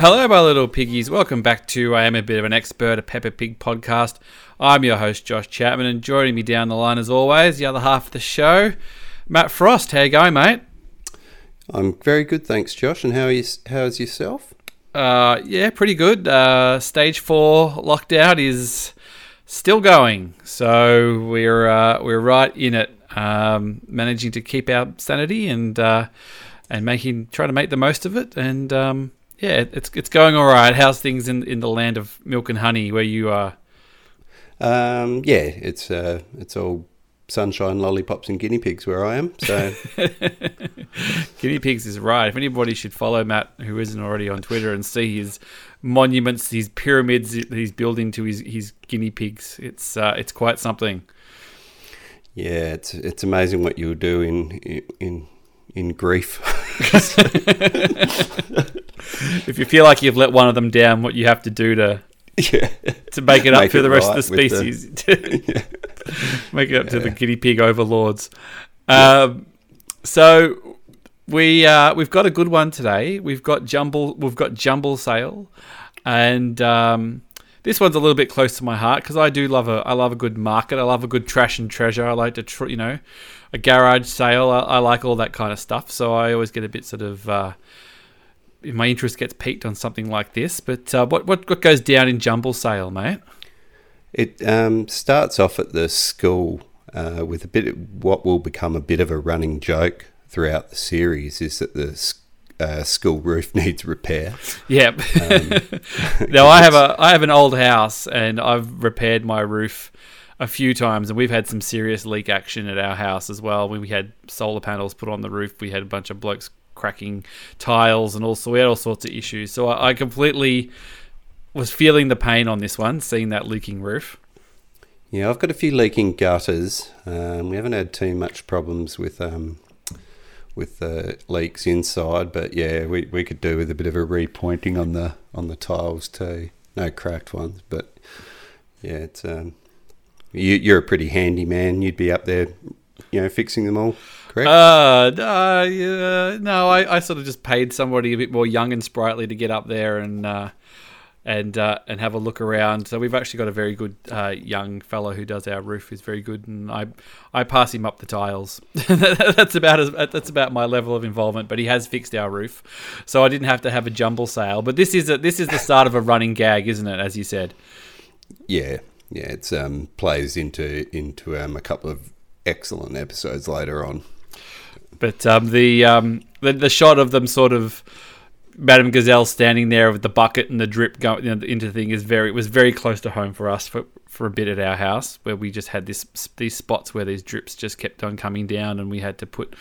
Hello, my little piggies. Welcome back to I Am a Bit of an Expert, a Peppa Pig podcast. I'm your host, Josh Chapman, and joining me down the line, as always, the other half of the show, Matt Frost. How you going, mate? I'm very good, thanks, Josh. And how are you? How's yourself? Uh, yeah, pretty good. Uh, stage four lockdown is still going, so we're uh, we're right in it, um, managing to keep our sanity and uh, and making trying to make the most of it. And um, yeah, it's it's going all right. How's things in in the land of milk and honey where you are? Um, yeah, it's uh, it's all sunshine, lollipops, and guinea pigs where I am. So guinea pigs is right. If anybody should follow Matt, who isn't already on Twitter, and see his monuments, his pyramids that he's building to his his guinea pigs, it's uh, it's quite something. Yeah, it's it's amazing what you'll do in in in grief. if you feel like you've let one of them down, what you have to do to yeah. to make it up make to the rest right of the species, the, yeah. make it up yeah. to the guinea pig overlords. Um, so we uh, we've got a good one today. We've got jumble. We've got jumble sale, and um, this one's a little bit close to my heart because I do love a I love a good market. I love a good trash and treasure. I like to tr- you know a garage sale. I, I, like all that kind of stuff. So I always get a bit sort of uh, my interest gets piqued on something like this. But uh, what, what what goes down in Jumble Sale, mate? It um, starts off at the school uh, with a bit of what will become a bit of a running joke throughout the series is that the uh, school roof needs repair. Yep. Um, now I have a I have an old house and I've repaired my roof a few times, and we've had some serious leak action at our house as well. When we had solar panels put on the roof, we had a bunch of blokes cracking tiles and also we had all sorts of issues. So I, I completely was feeling the pain on this one, seeing that leaking roof. Yeah, I've got a few leaking gutters. Um, we haven't had too much problems with um, with the leaks inside, but yeah, we, we could do with a bit of a repointing on the on the tiles too. No cracked ones, but yeah, it's um, you, you're a pretty handy man. You'd be up there, you know, fixing them all correct? Uh, uh yeah, no, I, I sort of just paid somebody a bit more young and sprightly to get up there and uh, and uh, and have a look around. So we've actually got a very good uh, young fellow who does our roof. who's very good, and I I pass him up the tiles. that's about as that's about my level of involvement. But he has fixed our roof, so I didn't have to have a jumble sale. But this is a, this is the start of a running gag, isn't it? As you said. Yeah, yeah, it's um plays into into um a couple of excellent episodes later on. But um, the, um, the the shot of them sort of Madame Gazelle standing there with the bucket and the drip going you know, into the thing is very it was very close to home for us for, for a bit at our house where we just had this these spots where these drips just kept on coming down and we had to put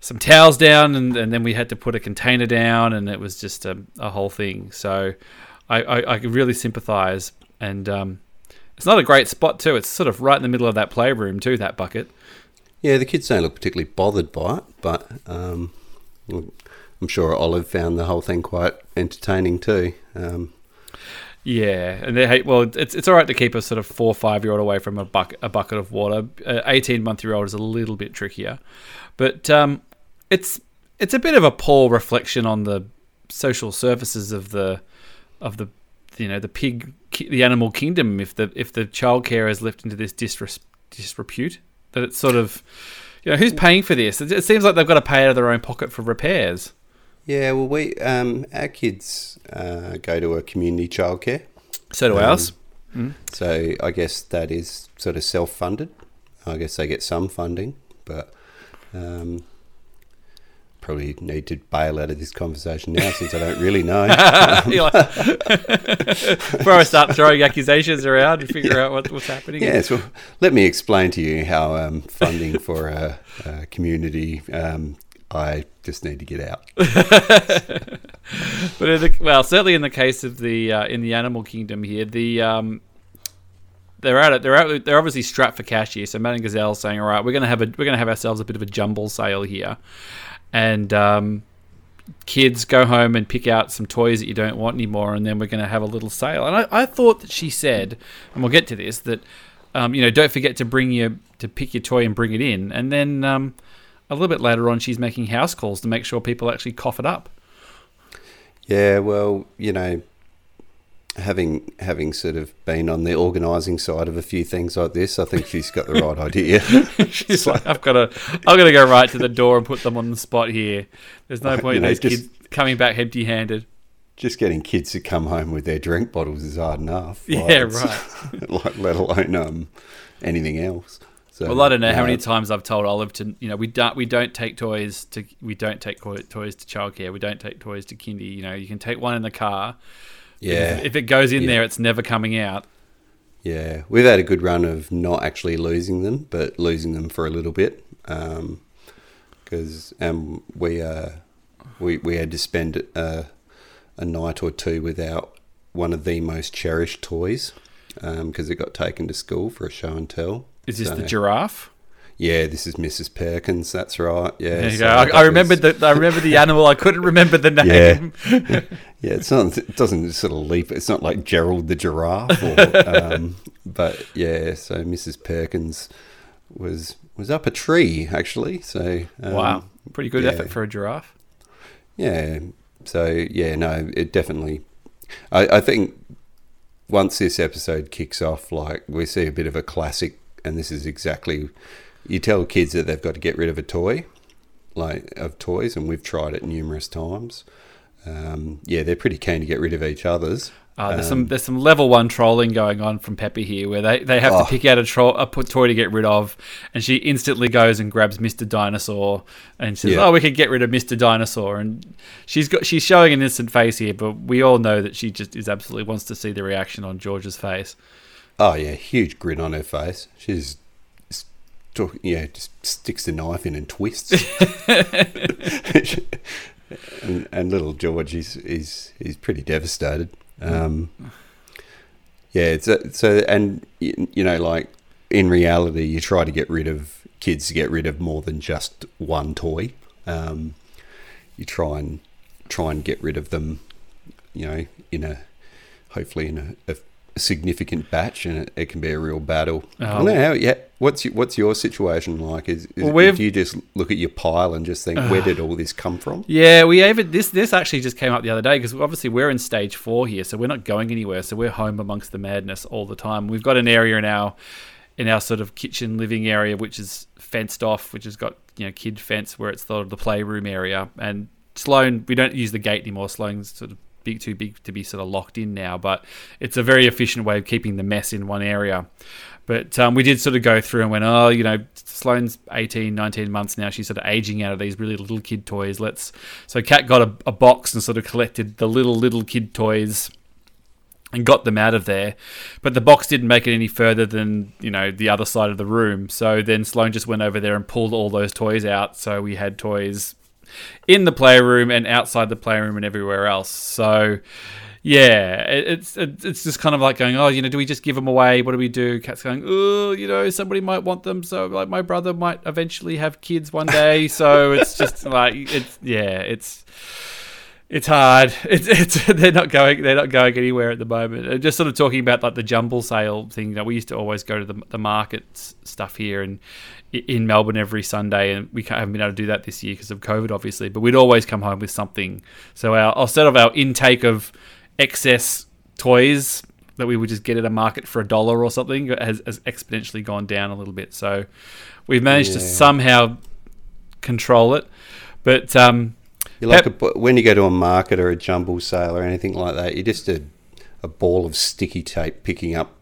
some towels down and, and then we had to put a container down and it was just a, a whole thing. So I, I, I really sympathise and um, it's not a great spot too. It's sort of right in the middle of that playroom too. That bucket. Yeah, the kids don't look particularly bothered by it, but um, I'm sure Olive found the whole thing quite entertaining too. Um, yeah, and they well, it's it's all right to keep a sort of four or five year old away from a bucket a bucket of water. Eighteen month year old is a little bit trickier, but um, it's it's a bit of a poor reflection on the social services of the of the you know the pig the animal kingdom if the if the childcare is left into this disrepute that it's sort of, you know, who's paying for this? It, seems like they've got to pay out of their own pocket for repairs. Yeah, well, we um, our kids uh, go to a community childcare. So do um, ours. Mm. So I guess that is sort of self-funded. I guess they get some funding, but um, probably need to bail out of this conversation now since I don't really know. Before I start throwing accusations around and figure yeah. out what, what's happening. Yes, well, let me explain to you how um, funding for a, a community. Um, I just need to get out. but the, well, certainly in the case of the uh, in the animal kingdom here, the um, they're out. It. They're out. They're obviously strapped for cash here. So Madame Gazelle saying, "All right, we're going to have a we're going to have ourselves a bit of a jumble sale here," and um, kids go home and pick out some toys that you don't want anymore, and then we're going to have a little sale. And I, I, thought that she said, and we'll get to this, that um, you know, don't forget to bring your to pick your toy and bring it in, and then um, a little bit later on, she's making house calls to make sure people actually cough it up. Yeah, well, you know, having having sort of been on the organising side of a few things like this, I think she's got the right idea. she's so, like, I've got to, I've got to go right to the door and put them on the spot here. There's no point in these kids coming back empty-handed. Just getting kids to come home with their drink bottles is hard enough. Like, yeah, right. like, let alone um, anything else. So, well, I don't know uh, how many times I've told Olive to, you know, we don't we don't take toys to we don't take toys to childcare. We don't take toys to kindy. You know, you can take one in the car yeah. If, if it goes in yeah. there, it's never coming out. Yeah, we've had a good run of not actually losing them, but losing them for a little bit, because um, um, we uh, we we had to spend a, a night or two without one of the most cherished toys because um, it got taken to school for a show and tell. Is this so, the giraffe? Yeah, this is Mrs. Perkins. That's right. Yeah, so I, I remembered the I remember the animal. I couldn't remember the name. Yeah, yeah. It's not. It doesn't sort of leap. It's not like Gerald the giraffe. Or, um, but yeah, so Mrs. Perkins was was up a tree actually. So um, wow, pretty good yeah. effort for a giraffe. Yeah. So yeah, no, it definitely. I, I think once this episode kicks off, like we see a bit of a classic, and this is exactly you tell kids that they've got to get rid of a toy, like of toys, and we've tried it numerous times. Um, yeah, they're pretty keen to get rid of each other's. Uh, there's um, some there's some level one trolling going on from Peppa here, where they, they have oh. to pick out a, tro- a toy to get rid of, and she instantly goes and grabs Mr. Dinosaur and says, yeah. "Oh, we can get rid of Mr. Dinosaur." And she's got she's showing an innocent face here, but we all know that she just is absolutely wants to see the reaction on George's face. Oh yeah, huge grin on her face. She's talk, yeah, just sticks the knife in and twists. and, and, little George is is is pretty devastated. Um, yeah, it's a, so and you know, like in reality, you try to get rid of kids to get rid of more than just one toy. Um, you try and try and get rid of them, you know, in a hopefully in a, a significant batch, and it, it, can be a real battle. Oh. I don't know how. Yeah, what's your, what's your situation like? Is, is well, if you just look at your pile and just think, uh, where did all this come from? Yeah, we even this this actually just came up the other day because obviously we're in stage four here, so we're not going anywhere. So we're home amongst the madness all the time. We've got an area in our in our sort of kitchen living area which is fenced off, which has got you know kid fence where it's sort of the playroom area and. Sloan, we don't use the gate anymore. Sloan's sort of big too big to be sort of locked in now, but it's a very efficient way of keeping the mess in one area. But um, we did sort of go through and went, oh, you know, Sloane's 18, 19 months now. She's sort of aging out of these really little kid toys. Let's. So Kat got a, a box and sort of collected the little, little kid toys and got them out of there. But the box didn't make it any further than, you know, the other side of the room. So then Sloane just went over there and pulled all those toys out. So we had toys in the playroom and outside the playroom and everywhere else. So yeah, it's it's just kind of like going, oh, you know, do we just give them away? What do we do? Cat's going, oh, you know, somebody might want them. So like my brother might eventually have kids one day. So it's just like it's yeah, it's it's hard. It's it's they're not going they're not going anywhere at the moment. Just sort of talking about like the jumble sale thing. You know, we used to always go to the the market stuff here, and in Melbourne every Sunday, and we haven't been able to do that this year because of COVID, obviously. But we'd always come home with something. So our instead of our intake of excess toys that we would just get at a market for a dollar or something has, has exponentially gone down a little bit. So we've managed yeah. to somehow control it. But um, you like a, when you go to a market or a jumble sale or anything like that, you're just a, a ball of sticky tape picking up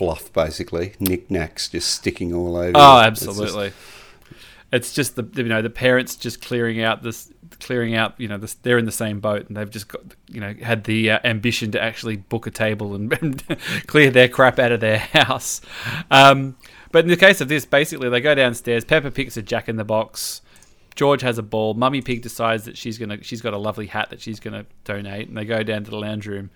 fluff, basically knickknacks just sticking all over. Oh, absolutely. It's just, it's just the you know the parents just clearing out this clearing out you know this, they're in the same boat and they've just got you know had the uh, ambition to actually book a table and, clear their crap out of their house um, but in the case of this basically they go downstairs Peppa picks a jack in the box George has a ball. Mummy Pig decides that she's gonna she's got a lovely hat that she's gonna donate, and they go down to the lounge room.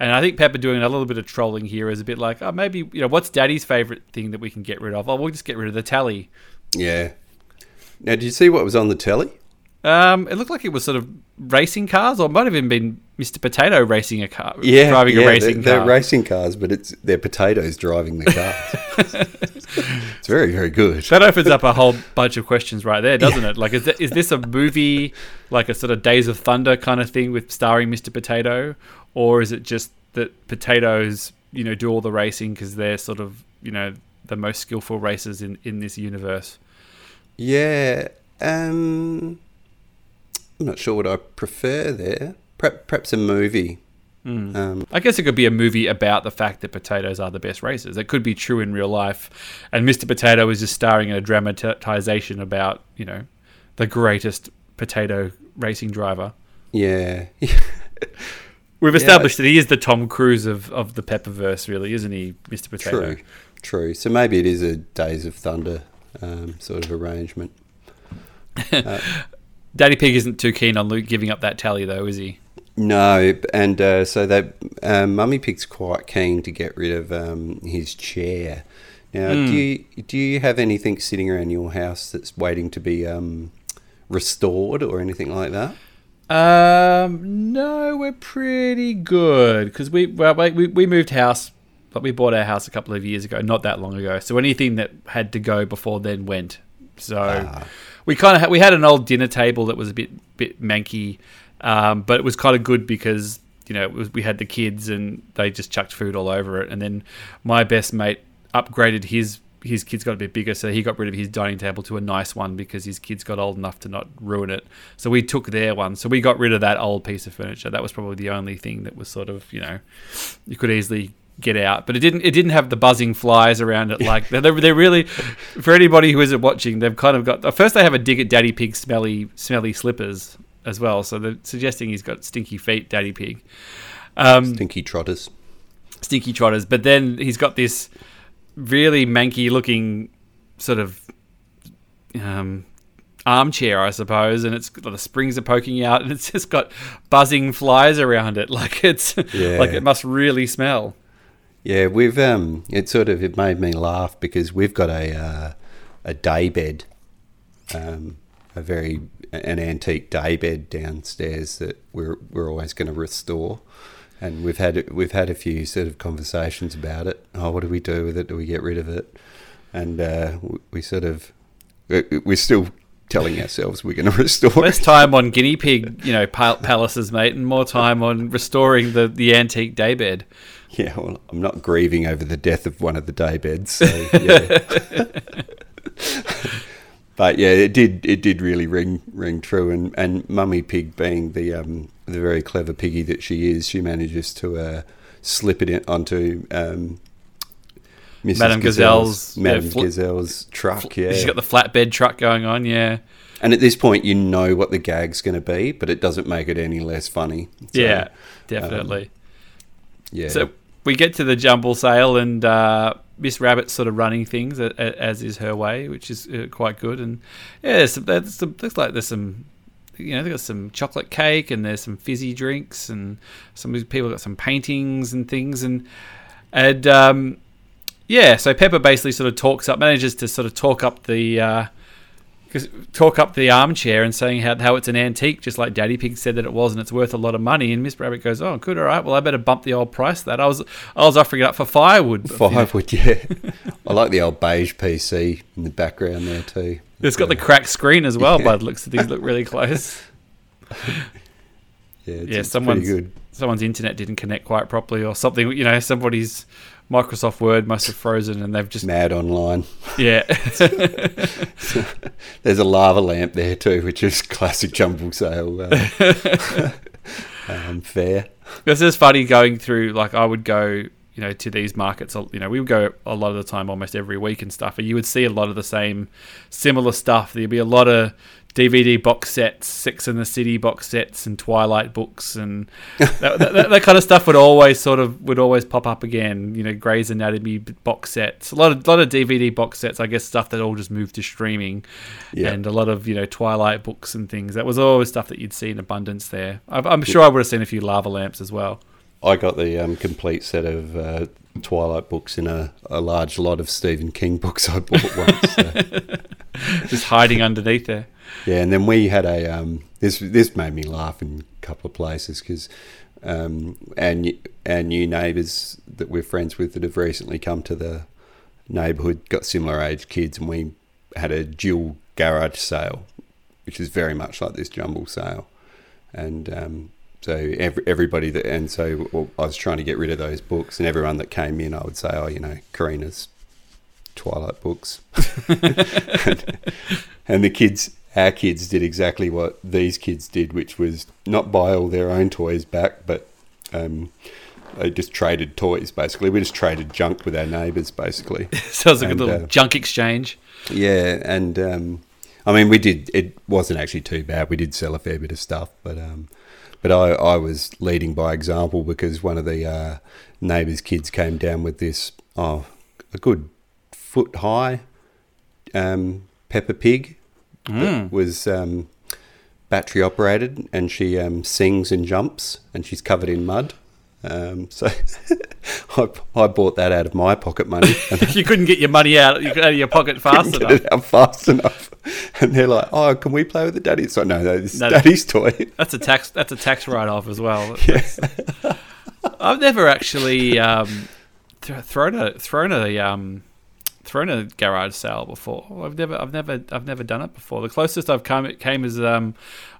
And I think Peppa doing a little bit of trolling here is a bit like, oh, maybe you know, what's Daddy's favorite thing that we can get rid of? Oh, we'll just get rid of the tally. Yeah. Now, did you see what was on the telly? Um, it looked like it was sort of racing cars, or it might have even been Mr. Potato racing a car, yeah, driving yeah, a racing they're, car. They're racing cars, but it's they're potatoes driving the cars. it's very, very good. That opens up a whole bunch of questions right there, doesn't yeah. it? Like, is, that, is this a movie, like a sort of Days of Thunder kind of thing with starring Mr. Potato, or is it just that potatoes, you know, do all the racing because they're sort of, you know, the most skillful racers in in this universe? Yeah, um, I'm not sure what I prefer there. Perhaps a movie. Mm. Um, I guess it could be a movie about the fact that potatoes are the best racers. It could be true in real life, and Mr. Potato is just starring in a dramatization about you know the greatest potato racing driver. Yeah. We've established yeah. that he is the Tom Cruise of, of the Pepperverse, really, isn't he, Mr. Potato? True, true. So maybe it is a Days of Thunder um, sort of arrangement. Uh, Daddy Pig isn't too keen on Luke giving up that tally, though, is he? No, and uh, so that um, Mummy Pig's quite keen to get rid of um, his chair. Now, mm. do you do you have anything sitting around your house that's waiting to be um, restored or anything like that? Um, no, we're pretty good because we well we we moved house, but we bought our house a couple of years ago, not that long ago. So anything that had to go before then went. So. Ah we kind of had, we had an old dinner table that was a bit bit manky, um, but it was kind of good because you know was, we had the kids and they just chucked food all over it. And then my best mate upgraded his his kids got a bit bigger, so he got rid of his dining table to a nice one because his kids got old enough to not ruin it. So we took their one. So we got rid of that old piece of furniture. That was probably the only thing that was sort of you know you could easily get out, but it didn't. It didn't have the buzzing flies around it. Like they're, they're really for anybody who isn't watching, they've kind of got. First, they have a dig at Daddy Pig smelly smelly slippers as well. So they're suggesting he's got stinky feet, Daddy Pig. Um, stinky trotters. Stinky trotters. But then he's got this really manky looking sort of um, armchair, I suppose, and it's the springs are poking out, and it's just got buzzing flies around it, like it's yeah. like it must really smell. Yeah, we've um, it sort of it made me laugh because we've got a uh, a day bed, um, a very an antique daybed downstairs that we're we're always going to restore, and we've had we've had a few sort of conversations about it. Oh, what do we do with it? Do we get rid of it? And uh, we sort of we're still telling ourselves we're going to restore. Less time on guinea pig, you know, palaces, mate, and more time on restoring the the antique daybed. Yeah, well, I'm not grieving over the death of one of the daybeds. So, yeah. but yeah, it did it did really ring ring true, and and Mummy Pig being the um, the very clever piggy that she is, she manages to uh, slip it in onto. Um, Mrs. Madame Gazelle's, Madame yeah, fl- Gazelle's truck. Fl- yeah, she's got the flatbed truck going on. Yeah, and at this point, you know what the gag's going to be, but it doesn't make it any less funny. So, yeah, definitely. Um, yeah. So we get to the jumble sale and uh, Miss Rabbit's sort of running things as is her way, which is uh, quite good. And yeah, some, there's some, looks like there's some, you know, they got some chocolate cake and there's some fizzy drinks and some people got some paintings and things and and um, yeah, so Peppa basically sort of talks up, manages to sort of talk up the. Uh, talk up the armchair and saying how, how it's an antique, just like Daddy Pig said that it was, and it's worth a lot of money. And Miss Rabbit goes, "Oh, good, all right. Well, I better bump the old price that. I was I was offering it up for firewood. Firewood, know. yeah. I like the old beige PC in the background there too. It's got the cracked screen as well. Yeah. By the looks of things, look really close. yeah, yeah. Someone's good. someone's internet didn't connect quite properly, or something. You know, somebody's Microsoft Word must have frozen and they've just mad online. Yeah. There's a lava lamp there too, which is classic jumble sale uh, um, fair. This is funny going through. Like I would go, you know, to these markets. You know, we would go a lot of the time, almost every week and stuff, and you would see a lot of the same, similar stuff. There'd be a lot of DVD box sets, Sex and the City box sets, and Twilight books, and that, that, that, kind of stuff would always sort of would always pop up again. You know, Grey's Anatomy box sets, a lot of lot of DVD box sets. I guess stuff that all just moved to streaming, yeah. and a lot of you know Twilight books and things. That was always stuff that you'd see in abundance there. I'm sure I would have seen a few lava lamps as well. I got the um, complete set of uh, Twilight books in a, a large lot of Stephen King books I bought once. So. just hiding underneath there. Yeah, and then we had a um, this this made me laugh in a couple of places because um, and our new neighbours that we're friends with that have recently come to the neighbourhood got similar age kids, and we had a dual garage sale, which is very much like this jumble sale, and um, so every, everybody that and so well, I was trying to get rid of those books, and everyone that came in, I would say, oh, you know, Karina's Twilight books, and, and the kids our kids did exactly what these kids did, which was not buy all their own toys back, but um, they just traded toys. Basically, we just traded junk with our neighbours. Basically, sounds like and, a little uh, junk exchange. Yeah, and um, I mean, we did. It wasn't actually too bad. We did sell a fair bit of stuff, but um, but I, I was leading by example because one of the uh, neighbours' kids came down with this oh a good foot high um, Peppa Pig mm. that was um, battery operated, and she um, sings and jumps, and she's covered in mud. Um, so I, I, bought that out of my pocket money. you couldn't get your money out, out of your pocket fast enough. It out fast enough. And they're like, "Oh, can we play with the daddy?" So no, no, this is daddy's toy. That's a tax. That's a tax write-off as well. Yeah. I've never actually um, th- thrown a thrown a um, thrown a garage sale before. I've never, I've never, I've never done it before. The closest I've come it came is um,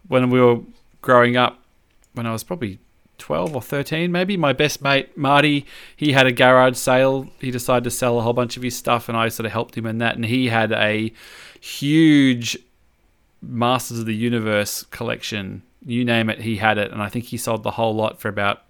when we were growing up, when I was probably twelve or thirteen, maybe. My best mate Marty, he had a garage sale. He decided to sell a whole bunch of his stuff, and I sort of helped him in that. And he had a huge Masters of the Universe collection. You name it, he had it, and I think he sold the whole lot for about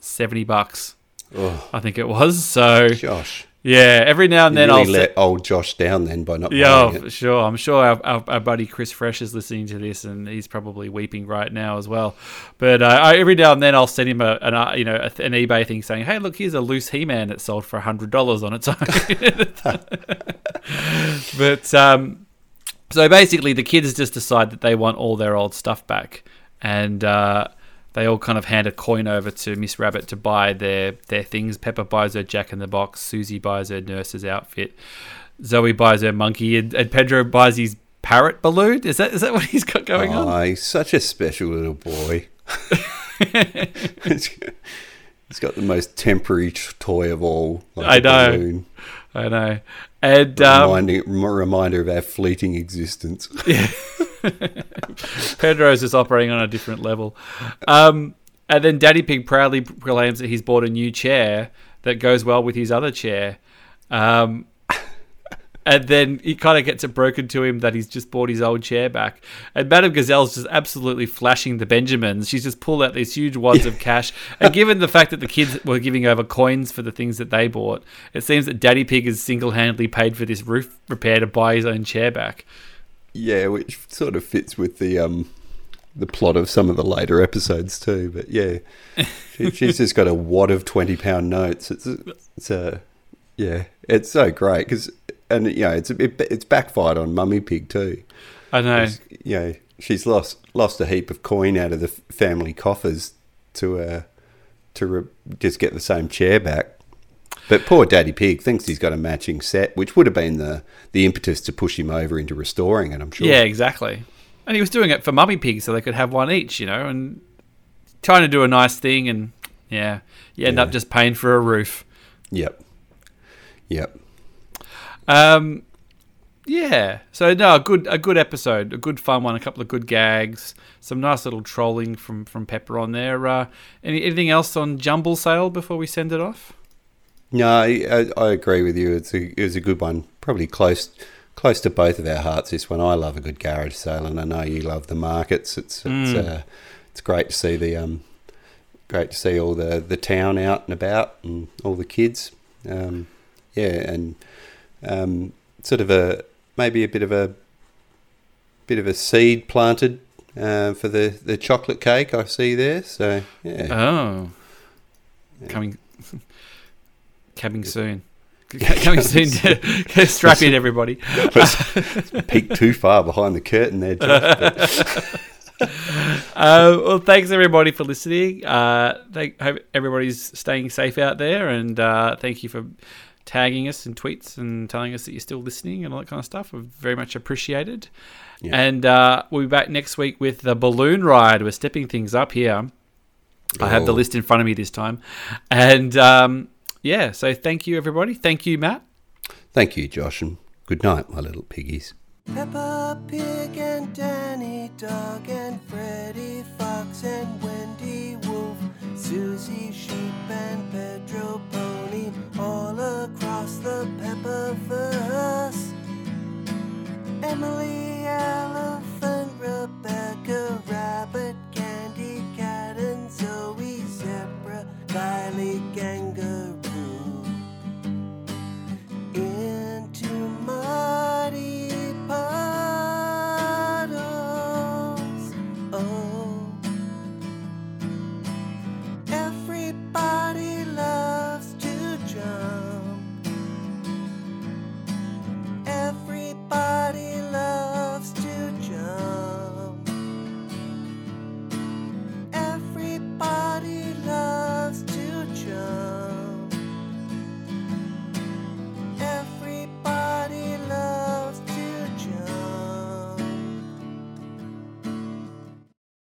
seventy bucks. Oh. I think it was. So, Josh, yeah, every now and then really I'll let old Josh down then by not. Yeah, for sure. I'm sure our, our, our, buddy Chris Fresh is listening to this, and he's probably weeping right now as well. But uh, I, every now and then I'll send him a an uh, you know a, an eBay thing saying, "Hey, look, here's a loose He-Man that sold for hundred dollars on its own." but um, so basically, the kids just decide that they want all their old stuff back, and. Uh, they all kind of hand a coin over to Miss Rabbit to buy their their things. Peppa buys her Jack in the Box. Susie buys her nurse's outfit. Zoe buys her monkey, and, and Pedro buys his parrot balloon. Is that is that what he's got going oh, on? He's such a special little boy. he's got the most temporary toy of all. Like I know. Balloon. I know. And reminding, um, reminder of our fleeting existence. Yeah. Pedro's just operating on a different level. Um, and then Daddy Pig proudly proclaims that he's bought a new chair that goes well with his other chair. Um, and then he kind of gets it broken to him that he's just bought his old chair back. And Madame Gazelle's just absolutely flashing the Benjamins. She's just pulled out these huge wads yeah. of cash. And given the fact that the kids were giving over coins for the things that they bought, it seems that Daddy Pig has single handedly paid for this roof repair to buy his own chair back. Yeah, which sort of fits with the um, the plot of some of the later episodes too. But yeah, she, she's just got a wad of twenty pound notes. It's it's a yeah, it's so great because and you know it's it, it's backfired on Mummy Pig too. I know. You know, she's lost lost a heap of coin out of the family coffers to uh to re- just get the same chair back. But poor Daddy Pig thinks he's got a matching set, which would have been the, the impetus to push him over into restoring it, I'm sure. Yeah, exactly. And he was doing it for Mummy Pig so they could have one each, you know, and trying to do a nice thing. And yeah, you end yeah. up just paying for a roof. Yep. Yep. Um, yeah. So no, a good a good episode, a good fun one, a couple of good gags, some nice little trolling from from Peppa on there. Uh, any, anything else on Jumble Sale before we send it off? No, I, I agree with you. It's a it was a good one. Probably close close to both of our hearts. This one, I love a good garage sale, and I know you love the markets. It's it's mm. uh, it's great to see the um great to see all the the town out and about and all the kids. Um, yeah, and um, sort of a maybe a bit of a bit of a seed planted uh, for the the chocolate cake I see there. So yeah. Oh, coming coming soon. Coming soon. Strap in, everybody. Peek too far behind the curtain there, Josh. uh, well, thanks everybody for listening. Uh, thank, hope everybody's staying safe out there, and uh, thank you for tagging us in tweets and telling us that you're still listening and all that kind of stuff. We're very much appreciated. Yeah. And uh, we'll be back next week with the balloon ride. We're stepping things up here. I have the oh. list in front of me this time. And um, yeah, so thank you, everybody. Thank you, Matt. Thank you, Josh, and good night, my little piggies. Peppa Pig and Danny Dog and Freddy Fox and Wendy Wolf, Susie Sheep and Pedro Pony, all across the Pepperverse. Emily Elephant, Rebecca Rabbit,